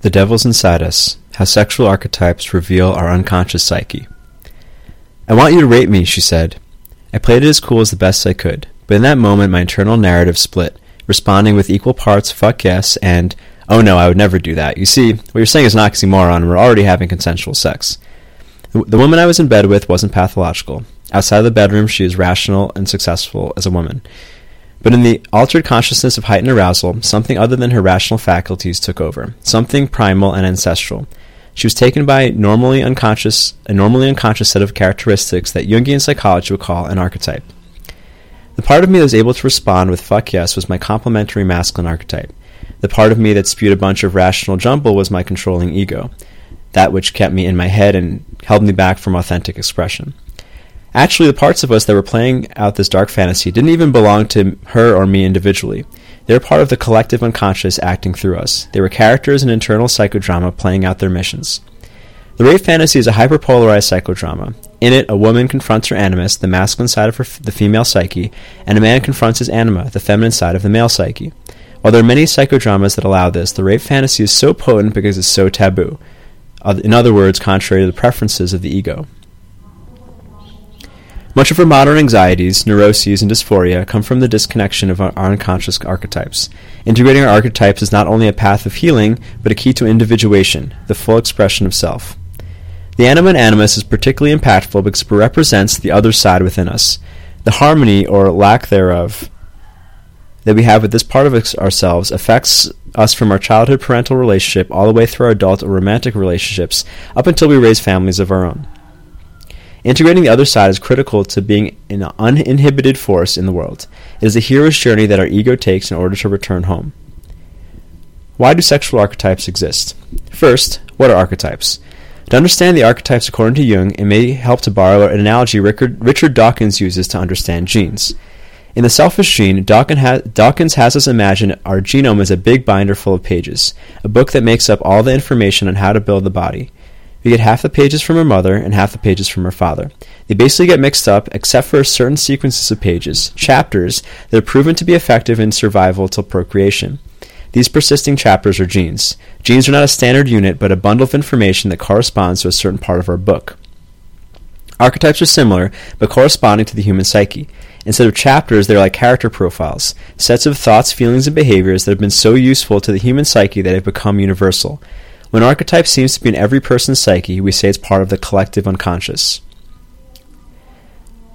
The Devil's Inside Us How Sexual Archetypes Reveal Our Unconscious Psyche. I want you to rape me, she said. I played it as cool as the best I could, but in that moment my internal narrative split, responding with equal parts fuck yes and oh no, I would never do that. You see, what you're saying is an oxymoron, we're already having consensual sex. The, the woman I was in bed with wasn't pathological. Outside of the bedroom, she was rational and successful as a woman. But in the altered consciousness of heightened arousal, something other than her rational faculties took over, something primal and ancestral. She was taken by normally unconscious, a normally unconscious set of characteristics that Jungian psychology would call an archetype. The part of me that was able to respond with fuck yes was my complementary masculine archetype. The part of me that spewed a bunch of rational jumble was my controlling ego, that which kept me in my head and held me back from authentic expression. Actually, the parts of us that were playing out this dark fantasy didn't even belong to her or me individually. They were part of the collective unconscious acting through us. They were characters in internal psychodrama playing out their missions. The rape fantasy is a hyperpolarized psychodrama. In it, a woman confronts her animus, the masculine side of her, the female psyche, and a man confronts his anima, the feminine side of the male psyche. While there are many psychodramas that allow this, the rape fantasy is so potent because it's so taboo. In other words, contrary to the preferences of the ego. Much of our modern anxieties, neuroses, and dysphoria come from the disconnection of our unconscious archetypes. Integrating our archetypes is not only a path of healing, but a key to individuation, the full expression of self. The anima and animus is particularly impactful because it represents the other side within us. The harmony, or lack thereof, that we have with this part of ourselves affects us from our childhood parental relationship all the way through our adult or romantic relationships up until we raise families of our own. Integrating the other side is critical to being an uninhibited force in the world. It is a hero's journey that our ego takes in order to return home. Why do sexual archetypes exist? First, what are archetypes? To understand the archetypes according to Jung, it may help to borrow an analogy Richard, Dawkins uses to understand genes. In The Selfish Gene, Dawkins has us imagine our genome as a big binder full of pages, a book that makes up all the information on how to build the body. We get half the pages from her mother and half the pages from her father. They basically get mixed up, except for certain sequences of pages, chapters, that are proven to be effective in survival till procreation. These persisting chapters are genes. Genes are not a standard unit, but a bundle of information that corresponds to a certain part of our book. Archetypes are similar, but corresponding to the human psyche. Instead of chapters, they are like character profiles, sets of thoughts, feelings, and behaviors that have been so useful to the human psyche that have become universal. When archetype seems to be in every person's psyche, we say it's part of the collective unconscious.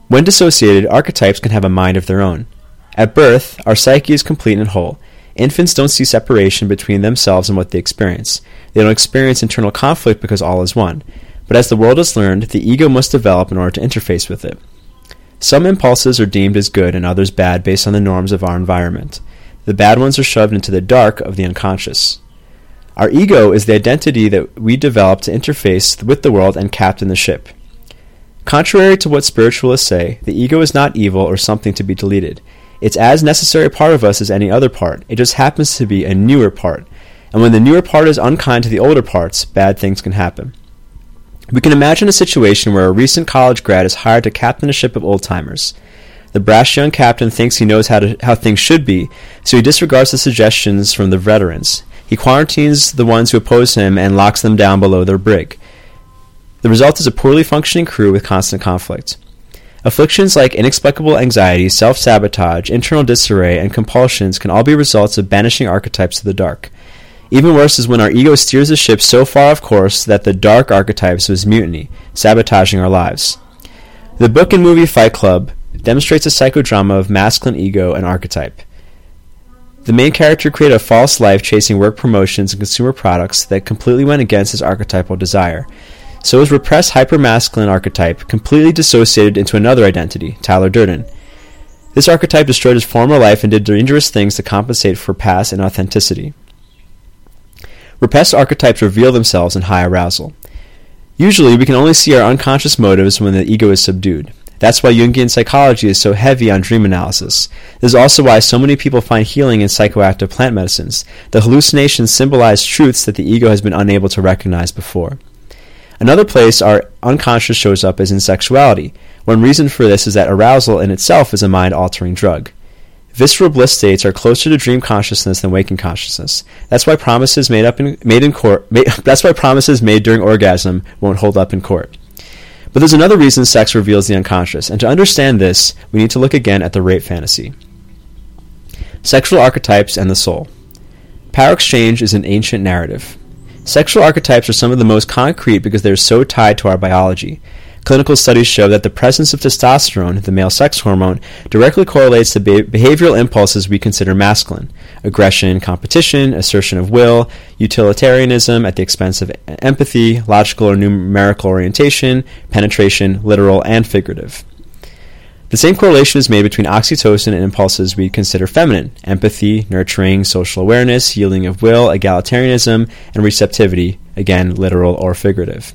When dissociated, archetypes can have a mind of their own. At birth, our psyche is complete and whole. Infants don't see separation between themselves and what they experience. They don't experience internal conflict because all is one. But as the world has learned, the ego must develop in order to interface with it. Some impulses are deemed as good and others bad based on the norms of our environment. The bad ones are shoved into the dark of the unconscious. Our ego is the identity that we develop to interface with the world and captain the ship. Contrary to what spiritualists say, the ego is not evil or something to be deleted. It's as necessary a part of us as any other part. It just happens to be a newer part. And when the newer part is unkind to the older parts, bad things can happen. We can imagine a situation where a recent college grad is hired to captain a ship of old timers. The brash young captain thinks he knows how, to, how things should be, so he disregards the suggestions from the veterans. He quarantines the ones who oppose him and locks them down below their brig. The result is a poorly functioning crew with constant conflict. Afflictions like inexplicable anxiety, self sabotage, internal disarray, and compulsions can all be results of banishing archetypes to the dark. Even worse is when our ego steers the ship so far off course that the dark archetypes was mutiny, sabotaging our lives. The book and movie Fight Club demonstrates a psychodrama of masculine ego and archetype. The main character created a false life chasing work promotions and consumer products that completely went against his archetypal desire. So his repressed hypermasculine archetype completely dissociated into another identity, Tyler Durden. This archetype destroyed his former life and did dangerous things to compensate for past inauthenticity. Repressed archetypes reveal themselves in high arousal. Usually, we can only see our unconscious motives when the ego is subdued. That's why Jungian psychology is so heavy on dream analysis. This is also why so many people find healing in psychoactive plant medicines. The hallucinations symbolize truths that the ego has been unable to recognize before. Another place our unconscious shows up is in sexuality. One reason for this is that arousal in itself is a mind altering drug. Visceral bliss states are closer to dream consciousness than waking consciousness. That's why promises made up in, made in court. Made, that's why promises made during orgasm won't hold up in court. But there's another reason sex reveals the unconscious, and to understand this, we need to look again at the rape fantasy. Sexual archetypes and the soul. Power exchange is an ancient narrative. Sexual archetypes are some of the most concrete because they're so tied to our biology. Clinical studies show that the presence of testosterone, the male sex hormone, directly correlates to be- behavioral impulses we consider masculine aggression, competition, assertion of will, utilitarianism at the expense of empathy, logical or numerical orientation, penetration, literal and figurative. The same correlation is made between oxytocin and impulses we consider feminine empathy, nurturing, social awareness, yielding of will, egalitarianism, and receptivity, again, literal or figurative.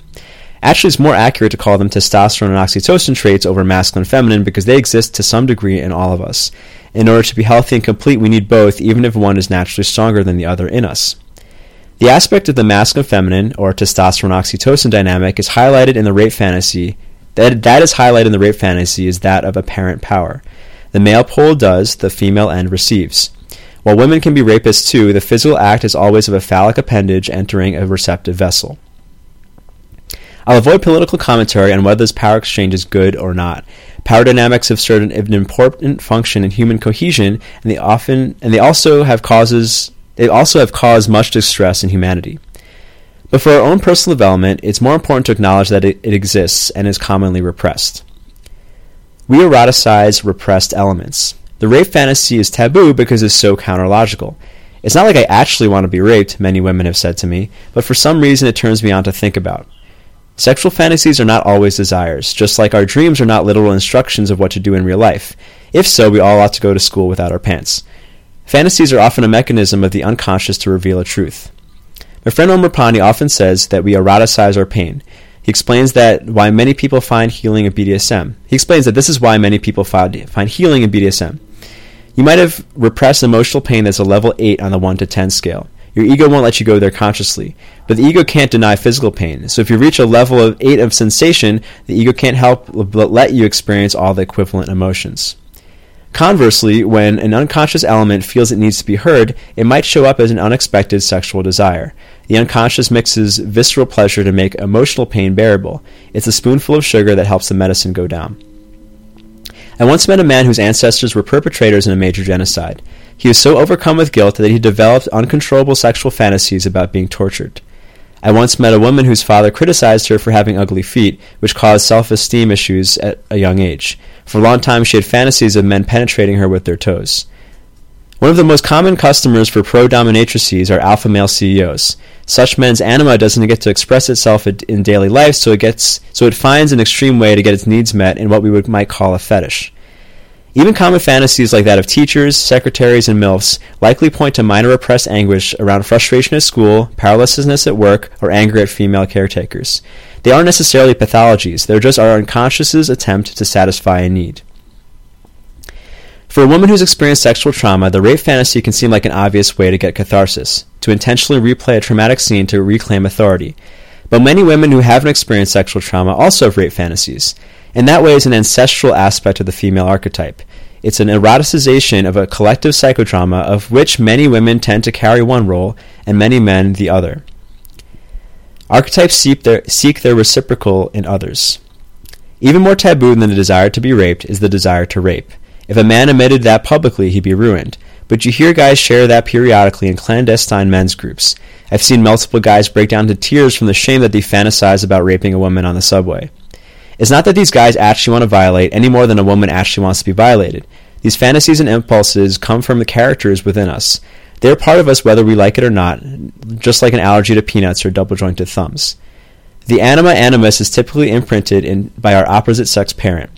Actually, it's more accurate to call them testosterone and oxytocin traits over masculine and feminine because they exist to some degree in all of us. In order to be healthy and complete, we need both, even if one is naturally stronger than the other in us. The aspect of the masculine feminine, or testosterone oxytocin dynamic, is highlighted in the rape fantasy. That, that is highlighted in the rape fantasy is that of apparent power. The male pole does, the female end receives. While women can be rapists too, the physical act is always of a phallic appendage entering a receptive vessel. I'll avoid political commentary on whether this power exchange is good or not. Power dynamics have served an important function in human cohesion, and they often and they also have causes they also have caused much distress in humanity. But for our own personal development, it's more important to acknowledge that it, it exists and is commonly repressed. We eroticize repressed elements. The rape fantasy is taboo because it's so counterlogical. It's not like I actually want to be raped, many women have said to me, but for some reason it turns me on to think about. Sexual fantasies are not always desires, just like our dreams are not literal instructions of what to do in real life. If so, we all ought to go to school without our pants. Fantasies are often a mechanism of the unconscious to reveal a truth. My friend Omar Pani often says that we eroticize our pain. He explains that why many people find healing in BDSM. He explains that this is why many people find, find healing in BDSM. You might have repressed emotional pain that's a level 8 on the 1 to 10 scale. Your ego won't let you go there consciously. But the ego can't deny physical pain. So if you reach a level of 8 of sensation, the ego can't help but let you experience all the equivalent emotions. Conversely, when an unconscious element feels it needs to be heard, it might show up as an unexpected sexual desire. The unconscious mixes visceral pleasure to make emotional pain bearable. It's a spoonful of sugar that helps the medicine go down. I once met a man whose ancestors were perpetrators in a major genocide. He was so overcome with guilt that he developed uncontrollable sexual fantasies about being tortured. I once met a woman whose father criticized her for having ugly feet, which caused self esteem issues at a young age. For a long time, she had fantasies of men penetrating her with their toes. One of the most common customers for pro dominatrices are alpha male CEOs. Such men's anima doesn't get to express itself in daily life, so it gets so it finds an extreme way to get its needs met in what we would might call a fetish. Even common fantasies like that of teachers, secretaries, and MILFs likely point to minor repressed anguish around frustration at school, powerlessness at work, or anger at female caretakers. They aren't necessarily pathologies, they're just our unconscious's attempt to satisfy a need. For a woman who's experienced sexual trauma, the rape fantasy can seem like an obvious way to get catharsis, to intentionally replay a traumatic scene to reclaim authority. But many women who haven't experienced sexual trauma also have rape fantasies. and that way, is an ancestral aspect of the female archetype. It's an eroticization of a collective psychodrama of which many women tend to carry one role and many men the other. Archetypes seek their, seek their reciprocal in others. Even more taboo than the desire to be raped is the desire to rape. If a man admitted that publicly, he'd be ruined. But you hear guys share that periodically in clandestine men's groups. I've seen multiple guys break down to tears from the shame that they fantasize about raping a woman on the subway. It's not that these guys actually want to violate any more than a woman actually wants to be violated. These fantasies and impulses come from the characters within us. They're part of us whether we like it or not, just like an allergy to peanuts or double jointed thumbs. The anima animus is typically imprinted in, by our opposite sex parent.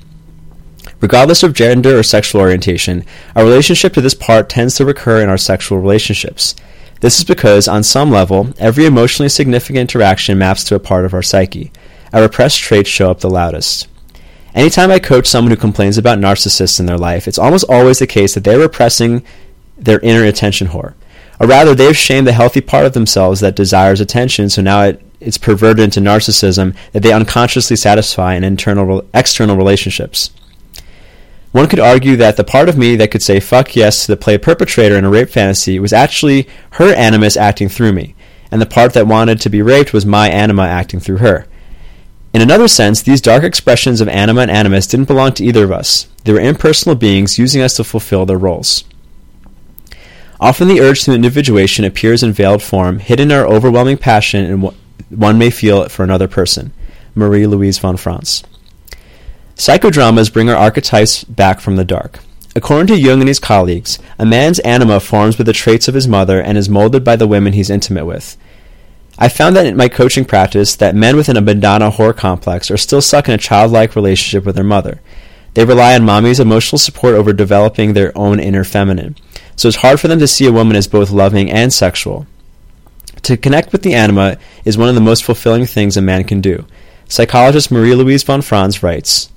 Regardless of gender or sexual orientation, our relationship to this part tends to recur in our sexual relationships. This is because, on some level, every emotionally significant interaction maps to a part of our psyche our repressed traits show up the loudest. Anytime I coach someone who complains about narcissists in their life, it's almost always the case that they're repressing their inner attention whore. Or rather, they've shamed the healthy part of themselves that desires attention, so now it, it's perverted into narcissism that they unconsciously satisfy in internal, external relationships. One could argue that the part of me that could say fuck yes to the play perpetrator in a rape fantasy was actually her animus acting through me, and the part that wanted to be raped was my anima acting through her. In another sense, these dark expressions of anima and animus didn't belong to either of us. They were impersonal beings using us to fulfill their roles. Often the urge to individuation appears in veiled form, hidden in our overwhelming passion and what one may feel for another person. Marie Louise von Franz. Psychodramas bring our archetypes back from the dark. According to Jung and his colleagues, a man's anima forms with the traits of his mother and is molded by the women he's intimate with. I found that in my coaching practice that men within a Madonna whore complex are still stuck in a childlike relationship with their mother. They rely on mommy's emotional support over developing their own inner feminine. So it's hard for them to see a woman as both loving and sexual. To connect with the anima is one of the most fulfilling things a man can do. Psychologist Marie Louise von Franz writes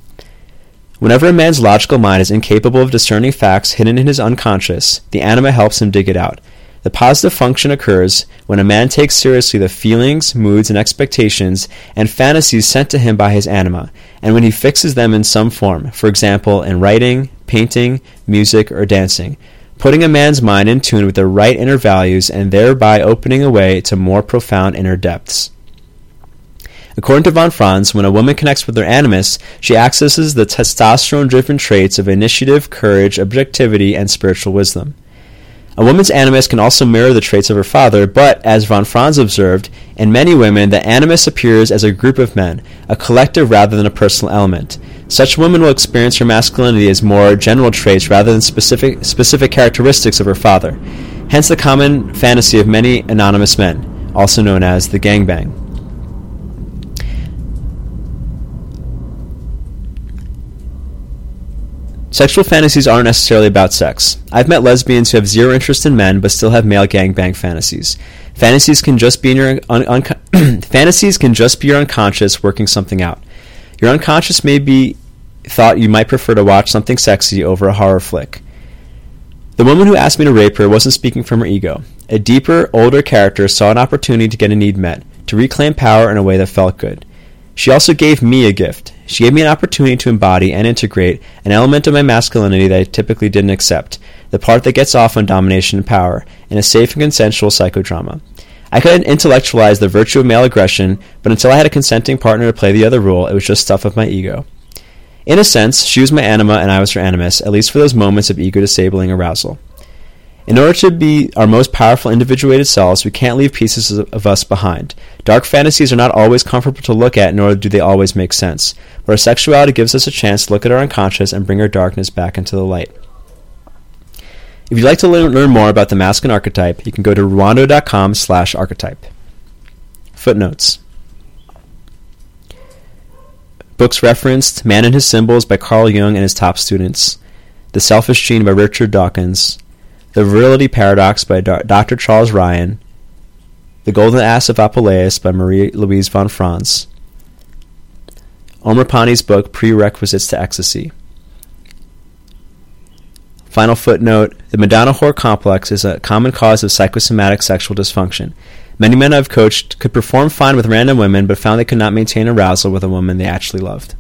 Whenever a man's logical mind is incapable of discerning facts hidden in his unconscious, the anima helps him dig it out. The positive function occurs when a man takes seriously the feelings, moods, and expectations and fantasies sent to him by his anima, and when he fixes them in some form, for example, in writing, painting, music, or dancing, putting a man's mind in tune with the right inner values and thereby opening a way to more profound inner depths. According to von Franz, when a woman connects with her animus, she accesses the testosterone driven traits of initiative, courage, objectivity, and spiritual wisdom. A woman's animus can also mirror the traits of her father, but, as von Franz observed, in many women the animus appears as a group of men, a collective rather than a personal element. Such women will experience her masculinity as more general traits rather than specific, specific characteristics of her father. Hence the common fantasy of many anonymous men, also known as the gangbang. Sexual fantasies aren't necessarily about sex. I've met lesbians who have zero interest in men but still have male gangbang fantasies. Fantasies can just be your un- un- fantasies can just be your unconscious working something out. Your unconscious may be thought you might prefer to watch something sexy over a horror flick. The woman who asked me to rape her wasn't speaking from her ego. A deeper, older character saw an opportunity to get a need met, to reclaim power in a way that felt good. She also gave me a gift. She gave me an opportunity to embody and integrate an element of my masculinity that I typically didn't accept, the part that gets off on domination and power, in a safe and consensual psychodrama. I could intellectualize the virtue of male aggression, but until I had a consenting partner to play the other role, it was just stuff of my ego. In a sense, she was my anima and I was her animus, at least for those moments of ego disabling arousal. In order to be our most powerful individuated selves, we can't leave pieces of us behind. Dark fantasies are not always comfortable to look at, nor do they always make sense. But our sexuality gives us a chance to look at our unconscious and bring our darkness back into the light. If you'd like to learn, more about the masculine archetype, you can go to ruwando.com slash archetype. Footnotes. Books referenced Man and His Symbols by Carl Jung and his top students, The Selfish Gene by Richard Dawkins, the Virility Paradox by Dr. Charles Ryan, The Golden Ass of Apuleius by Marie Louise von Franz, Omar Pani's book Prerequisites to Ecstasy. Final footnote The Madonna whore complex is a common cause of psychosomatic sexual dysfunction. Many men I've coached could perform fine with random women, but found they could not maintain arousal with a woman they actually loved.